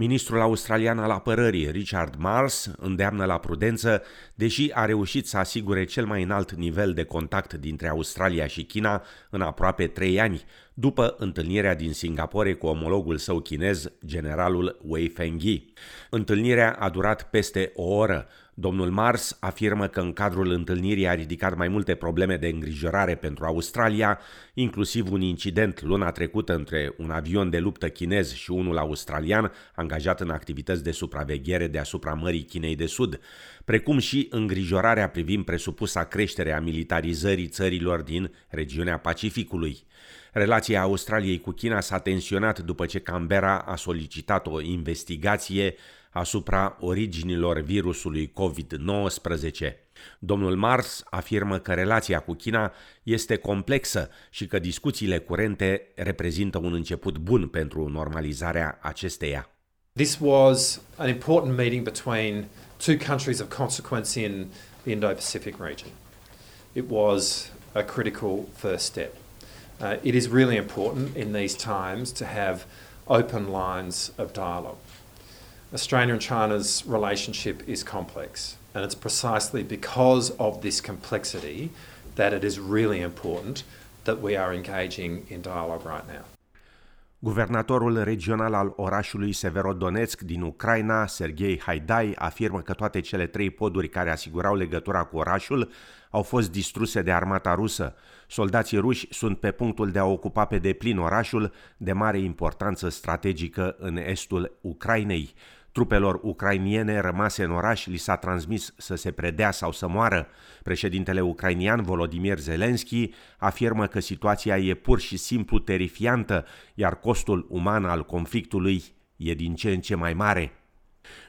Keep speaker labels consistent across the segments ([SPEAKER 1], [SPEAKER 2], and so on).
[SPEAKER 1] Ministrul australian al apărării, Richard Mars, îndeamnă la prudență, deși a reușit să asigure cel mai înalt nivel de contact dintre Australia și China în aproape trei ani, după întâlnirea din Singapore cu omologul său chinez, generalul Wei Fenghi. Întâlnirea a durat peste o oră. Domnul Mars afirmă că în cadrul întâlnirii a ridicat mai multe probleme de îngrijorare pentru Australia, inclusiv un incident luna trecută între un avion de luptă chinez și unul australian angajat în activități de supraveghere deasupra Mării Chinei de Sud, precum și îngrijorarea privind presupusa creștere a militarizării țărilor din regiunea Pacificului. Relația Australiei cu China s-a tensionat după ce Canberra a solicitat o investigație asupra originilor virusului COVID-19. Domnul Mars afirmă că relația cu China este complexă și că discuțiile curente reprezintă un început bun pentru normalizarea acesteia.
[SPEAKER 2] This was an important meeting between two countries of consequence in the Indo-Pacific region. It was a critical first step. Uh, it is really important in these times to have open lines of dialogue. Australia and China's relationship is complex, and it's precisely because of this complexity that it is really important that we are engaging in dialogue right now.
[SPEAKER 1] Guvernatorul regional al orașului Severodonetsk din Ucraina, Sergei Haidai, afirmă că toate cele trei poduri care asigurau legătura cu orașul au fost distruse de armata rusă. Soldații ruși sunt pe punctul de a ocupa pe deplin orașul de mare importanță strategică în estul Ucrainei. Trupelor ucrainiene rămase în oraș li s-a transmis să se predea sau să moară. Președintele ucrainian Volodymyr Zelensky afirmă că situația e pur și simplu terifiantă, iar costul uman al conflictului e din ce în ce mai mare.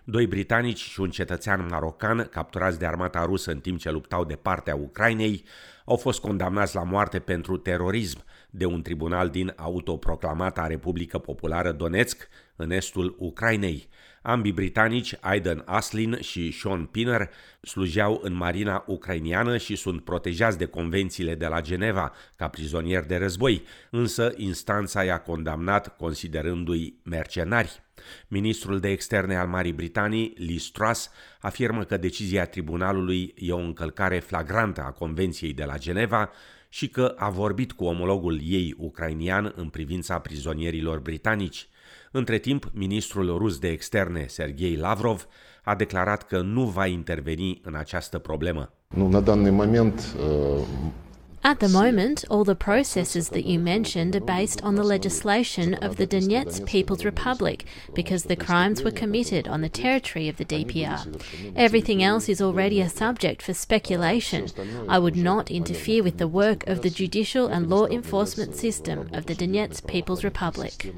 [SPEAKER 1] Doi britanici și un cetățean marocan, capturați de armata rusă în timp ce luptau de partea Ucrainei, au fost condamnați la moarte pentru terorism de un tribunal din autoproclamata Republică Populară Donetsk, în estul Ucrainei. Ambii britanici, Aidan Aslin și Sean Pinner, slujeau în marina ucrainiană și sunt protejați de convențiile de la Geneva ca prizonieri de război, însă instanța i-a condamnat considerându-i mercenari. Ministrul de externe al Marii Britanii, Liz Truss, afirmă că decizia tribunalului e o încălcare flagrantă a Convenției de la Geneva și că a vorbit cu omologul ei ucrainian în privința prizonierilor britanici. Între timp, ministrul rus de externe, Sergei Lavrov, a declarat că nu va interveni în această problemă. Nu, на данный момент
[SPEAKER 3] At the moment, all the processes that you mentioned are based on the legislation of the Donetsk People's Republic because the crimes were committed on the territory of the DPR. Everything else is already a subject for speculation. I would not interfere with the work of the judicial and law enforcement system of the Donetsk People's Republic.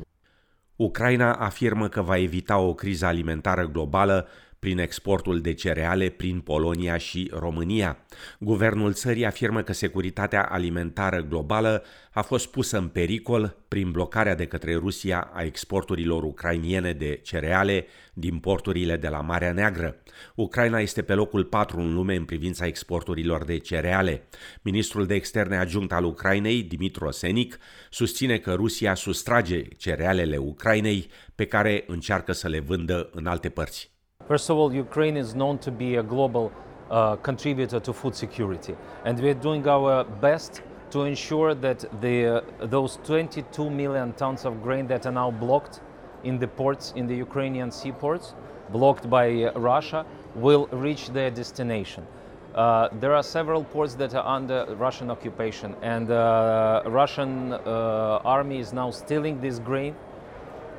[SPEAKER 1] Ucraina afirmă că va evita o criză alimentară globală prin exportul de cereale prin Polonia și România. Guvernul țării afirmă că securitatea alimentară globală a fost pusă în pericol prin blocarea de către Rusia a exporturilor ucrainiene de cereale din porturile de la Marea Neagră. Ucraina este pe locul 4 în lume în privința exporturilor de cereale. Ministrul de externe adjunct al Ucrainei, Dimitro Senic, susține că Rusia sustrage cerealele Ucrainei pe care încearcă să le vândă în alte părți.
[SPEAKER 4] First of all, Ukraine is known to be a global uh, contributor to food security, and we're doing our best to ensure that the, uh, those 22 million tons of grain that are now blocked in the ports, in the Ukrainian seaports, blocked by uh, Russia, will reach their destination. Uh, there are several ports that are under Russian occupation, and uh, Russian uh, army is now stealing this grain,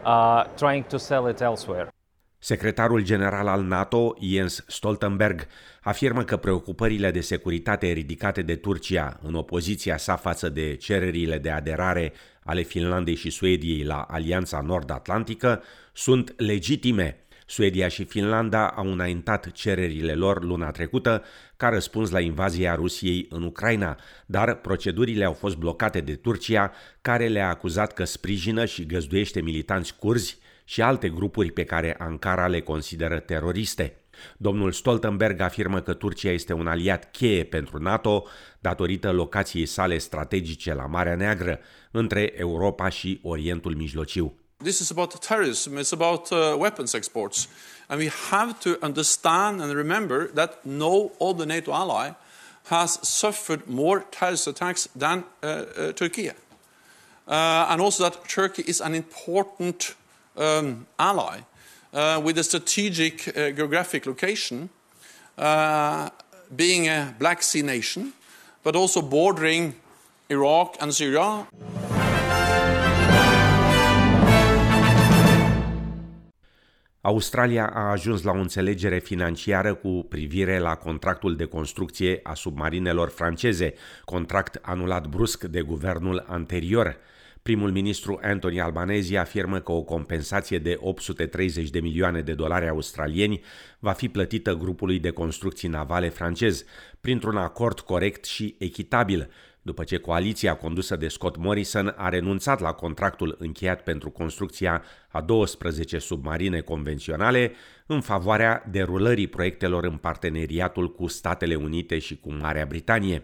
[SPEAKER 4] uh, trying to sell it elsewhere.
[SPEAKER 1] Secretarul general al NATO, Jens Stoltenberg, afirmă că preocupările de securitate ridicate de Turcia în opoziția sa față de cererile de aderare ale Finlandei și Suediei la Alianța Nord-Atlantică sunt legitime. Suedia și Finlanda au înaintat cererile lor luna trecută ca răspuns la invazia Rusiei în Ucraina, dar procedurile au fost blocate de Turcia, care le-a acuzat că sprijină și găzduiește militanți curzi și alte grupuri pe care Ankara le consideră teroriste. Domnul Stoltenberg afirmă că Turcia este un aliat cheie pentru NATO datorită locației sale strategice la Marea Neagră, între Europa și Orientul Mijlociu.
[SPEAKER 5] This is about terrorism, it's about uh, weapons exports. And we have to understand and remember that no other NATO ally has suffered more terrorist attacks than uh, uh, Turkey. Uh, and also that Turkey is an important um, ally uh, with a strategic uh, geographic location, uh, being a Black Sea nation, but also bordering Iraq and Syria.
[SPEAKER 1] Australia a ajuns la o înțelegere financiară cu privire la contractul de construcție a submarinelor franceze, contract anulat brusc de guvernul anterior. Primul ministru Anthony Albanese afirmă că o compensație de 830 de milioane de dolari australieni va fi plătită grupului de construcții navale francez, printr-un acord corect și echitabil, după ce coaliția condusă de Scott Morrison a renunțat la contractul încheiat pentru construcția a 12 submarine convenționale în favoarea derulării proiectelor în parteneriatul cu Statele Unite și cu Marea Britanie.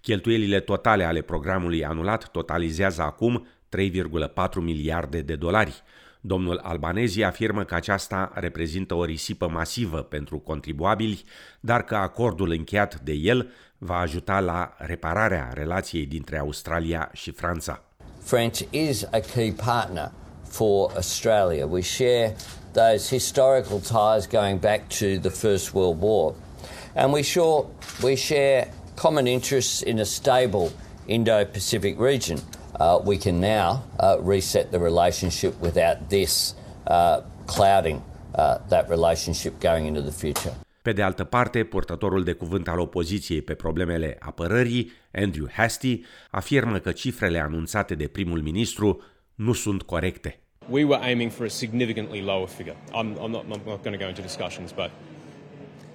[SPEAKER 1] Cheltuielile totale ale programului anulat totalizează acum 3,4 miliarde de dolari. Domnul Albanezi afirmă că aceasta reprezintă o risipă masivă pentru contribuabili, dar că acordul încheiat de el va ajuta la repararea relației dintre Australia și Franța.
[SPEAKER 6] French is a key partner for Australia. We share those historical ties going back to the First World War. And we, sure, we share common interests in a stable Indo-Pacific region. Uh, we can now uh, reset the relationship without this uh, clouding uh, that relationship going into the future.
[SPEAKER 1] Pe de altă parte, portătorul de cuvânt al opoziției pe problemele apărării, Andrew Hastie, afirmă că cifrele anunțate de primul ministru nu sunt corecte.
[SPEAKER 7] We were aiming for a significantly lower figure. I'm, I'm not, I'm not going to go into discussions, but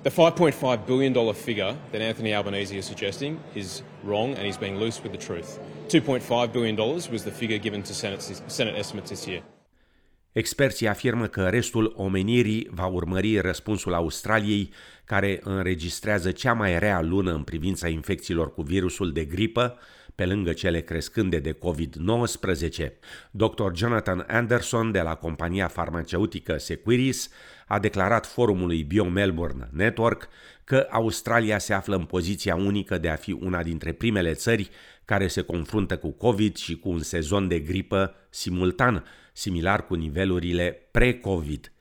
[SPEAKER 7] the $5.5 billion figure that Anthony Albanese is suggesting is wrong and he's being loose with the truth. $2.5 billion was the figure given to Senate, Senate estimates this year.
[SPEAKER 1] Experții afirmă că restul omenirii va urmări răspunsul Australiei, care înregistrează cea mai rea lună în privința infecțiilor cu virusul de gripă, pe lângă cele crescânde de COVID-19. Dr. Jonathan Anderson de la compania farmaceutică Sequiris a declarat forumului Bio-Melbourne Network că Australia se află în poziția unică de a fi una dintre primele țări care se confruntă cu COVID și cu un sezon de gripă simultan, similar cu nivelurile pre-COVID.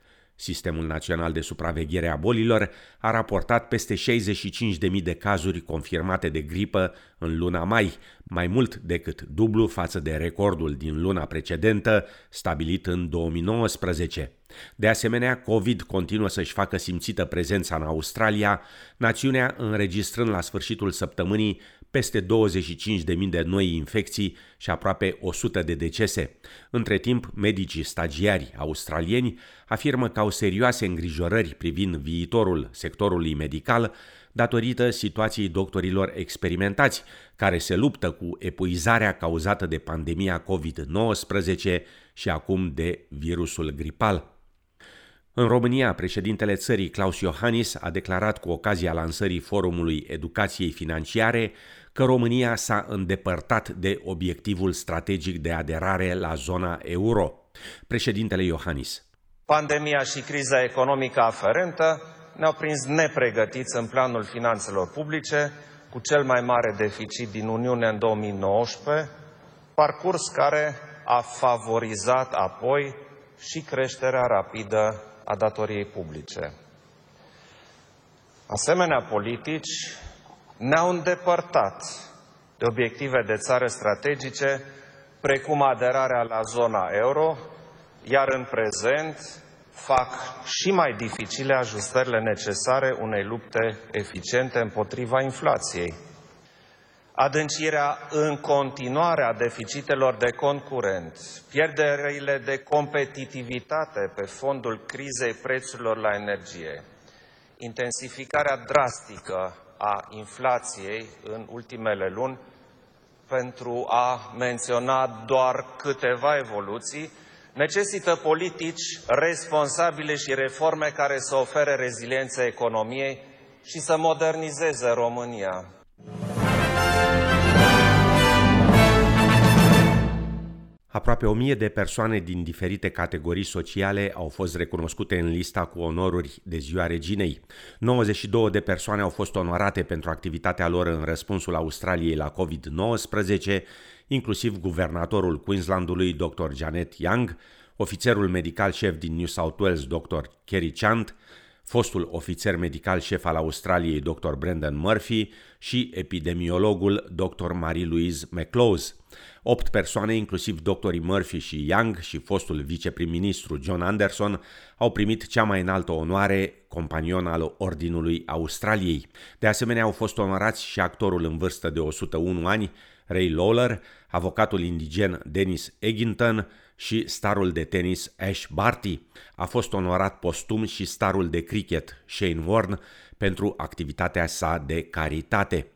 [SPEAKER 1] Sistemul Național de Supraveghere a Bolilor a raportat peste 65.000 de cazuri confirmate de gripă în luna mai, mai mult decât dublu față de recordul din luna precedentă, stabilit în 2019. De asemenea, COVID continuă să-și facă simțită prezența în Australia, națiunea înregistrând la sfârșitul săptămânii peste 25.000 de noi infecții și aproape 100 de decese. Între timp, medicii stagiari australieni afirmă că au serioase îngrijorări privind viitorul sectorului medical datorită situației doctorilor experimentați, care se luptă cu epuizarea cauzată de pandemia COVID-19 și acum de virusul gripal. În România, președintele țării Claus Iohannis a declarat cu ocazia lansării forumului educației financiare că România s-a îndepărtat de obiectivul strategic de aderare la zona euro. Președintele Iohannis.
[SPEAKER 8] Pandemia și criza economică aferentă ne-au prins nepregătiți în planul finanțelor publice, cu cel mai mare deficit din Uniune în 2019, parcurs care a favorizat apoi și creșterea rapidă a datoriei publice. Asemenea politici ne-au îndepărtat de obiective de țară strategice, precum aderarea la zona euro, iar în prezent fac și mai dificile ajustările necesare unei lupte eficiente împotriva inflației. Adâncirea în continuare a deficitelor de concurent, pierderile de competitivitate pe fondul crizei prețurilor la energie, intensificarea drastică a inflației în ultimele luni, pentru a menționa doar câteva evoluții, necesită politici responsabile și reforme care să ofere reziliență economiei și să modernizeze România.
[SPEAKER 1] Aproape o mie de persoane din diferite categorii sociale au fost recunoscute în lista cu onoruri de ziua reginei. 92 de persoane au fost onorate pentru activitatea lor în răspunsul Australiei la COVID-19, inclusiv guvernatorul Queenslandului Dr. Janet Young, ofițerul medical șef din New South Wales Dr. Kerry Chant, fostul ofițer medical șef al Australiei Dr. Brendan Murphy și epidemiologul Dr. Marie-Louise McClose. Opt persoane, inclusiv doctorii Murphy și Young și fostul viceprim-ministru John Anderson, au primit cea mai înaltă onoare, companion al Ordinului Australiei. De asemenea, au fost onorați și actorul în vârstă de 101 ani, Ray Lawler, avocatul indigen Dennis Egginton și starul de tenis Ash Barty. A fost onorat postum și starul de cricket Shane Warne pentru activitatea sa de caritate.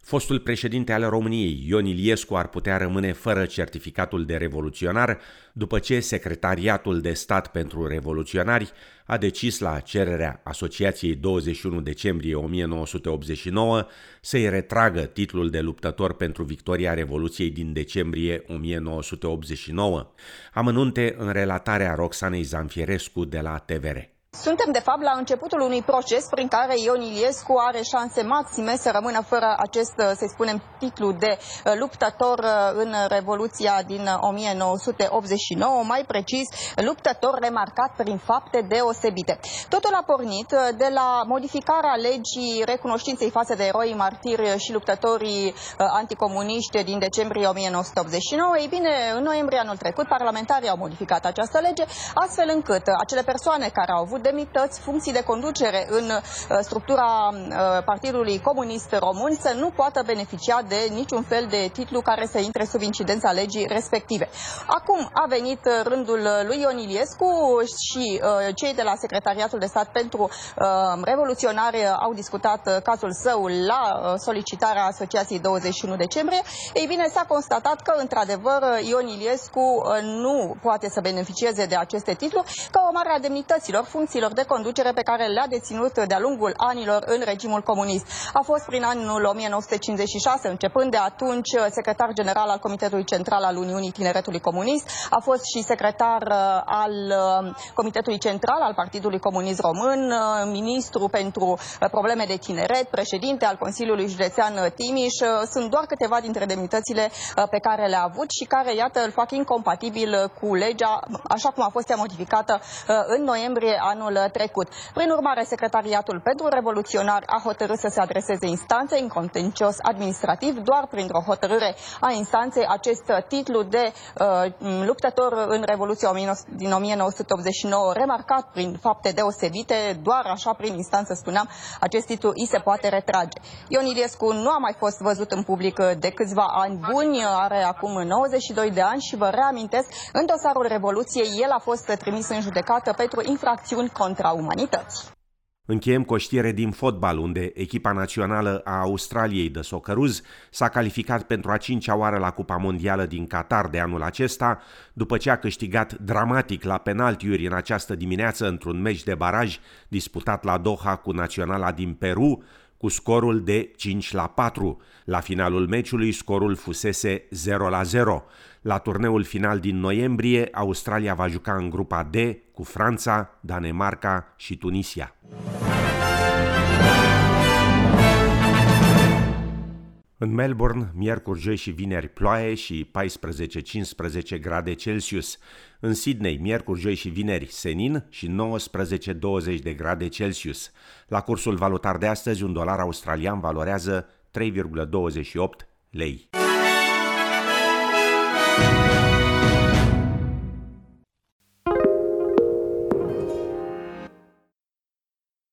[SPEAKER 1] Fostul președinte al României, Ion Iliescu, ar putea rămâne fără certificatul de revoluționar după ce Secretariatul de Stat pentru Revoluționari a decis la cererea Asociației 21 decembrie 1989 să-i retragă titlul de luptător pentru victoria Revoluției din decembrie 1989. Amănunte în relatarea Roxanei Zanfierescu de la TVR.
[SPEAKER 9] Suntem, de fapt, la începutul unui proces prin care Ion Iliescu are șanse maxime să rămână fără acest, să spunem, titlu de uh, luptător uh, în Revoluția din 1989, uh, mai precis, luptător remarcat prin fapte deosebite. Totul a pornit de la modificarea legii recunoștinței față de eroi martiri și luptătorii anticomuniști din decembrie 1989. Ei bine, în noiembrie anul trecut, parlamentarii au modificat această lege, astfel încât acele persoane care au avut avut demnități, funcții de conducere în uh, structura uh, Partidului Comunist Român să nu poată beneficia de niciun fel de titlu care să intre sub incidența legii respective. Acum a venit rândul lui Ion Iliescu și uh, cei de la Secretariatul de Stat pentru Revoluționare au discutat cazul său la solicitarea Asociației 21 decembrie. Ei bine, s-a constatat că, într-adevăr, Ion Iliescu nu poate să beneficieze de aceste titluri ca urmare a demnităților, funcții funcțiilor de conducere pe care le-a deținut de-a lungul anilor în regimul comunist. A fost prin anul 1956, începând de atunci secretar general al Comitetului Central al Uniunii Tineretului Comunist, a fost și secretar uh, al uh, Comitetului Central al Partidului Comunist Român, uh, ministru pentru probleme de tineret, președinte al Consiliului Județean Timiș. Sunt doar câteva dintre demnitățile pe care le-a avut și care, iată, îl fac incompatibil cu legea, așa cum a fost ea modificată în noiembrie anul trecut. Prin urmare, Secretariatul pentru Revoluționar a hotărât să se adreseze instanței în contencios administrativ. Doar printr-o hotărâre a instanței, acest titlu de uh, luptător în Revoluția din 1989, remarcat prin fapte deosebite, doar așa prin instanță, spuneam, acest titlu îi se poate retrage. Ion Iliescu nu a mai fost văzut în public de câțiva ani buni, are acum 92 de ani și vă reamintesc, în dosarul Revoluției, el a fost trimis în judecată pentru infracțiuni acțiuni contra umanității.
[SPEAKER 1] Încheiem cu o știre din fotbal, unde echipa națională a Australiei de socăruz s-a calificat pentru a cincea oară la Cupa Mondială din Qatar de anul acesta, după ce a câștigat dramatic la penaltiuri în această dimineață într-un meci de baraj disputat la Doha cu naționala din Peru, cu scorul de 5 la 4. La finalul meciului scorul fusese 0 la 0. La turneul final din noiembrie, Australia va juca în grupa D cu Franța, Danemarca și Tunisia. În Melbourne, miercuri, joi și vineri ploaie și 14-15 grade Celsius. În Sydney, miercuri, joi și vineri senin și 19-20 de grade Celsius. La cursul valutar de astăzi, un dolar australian valorează 3,28 lei. Thank you.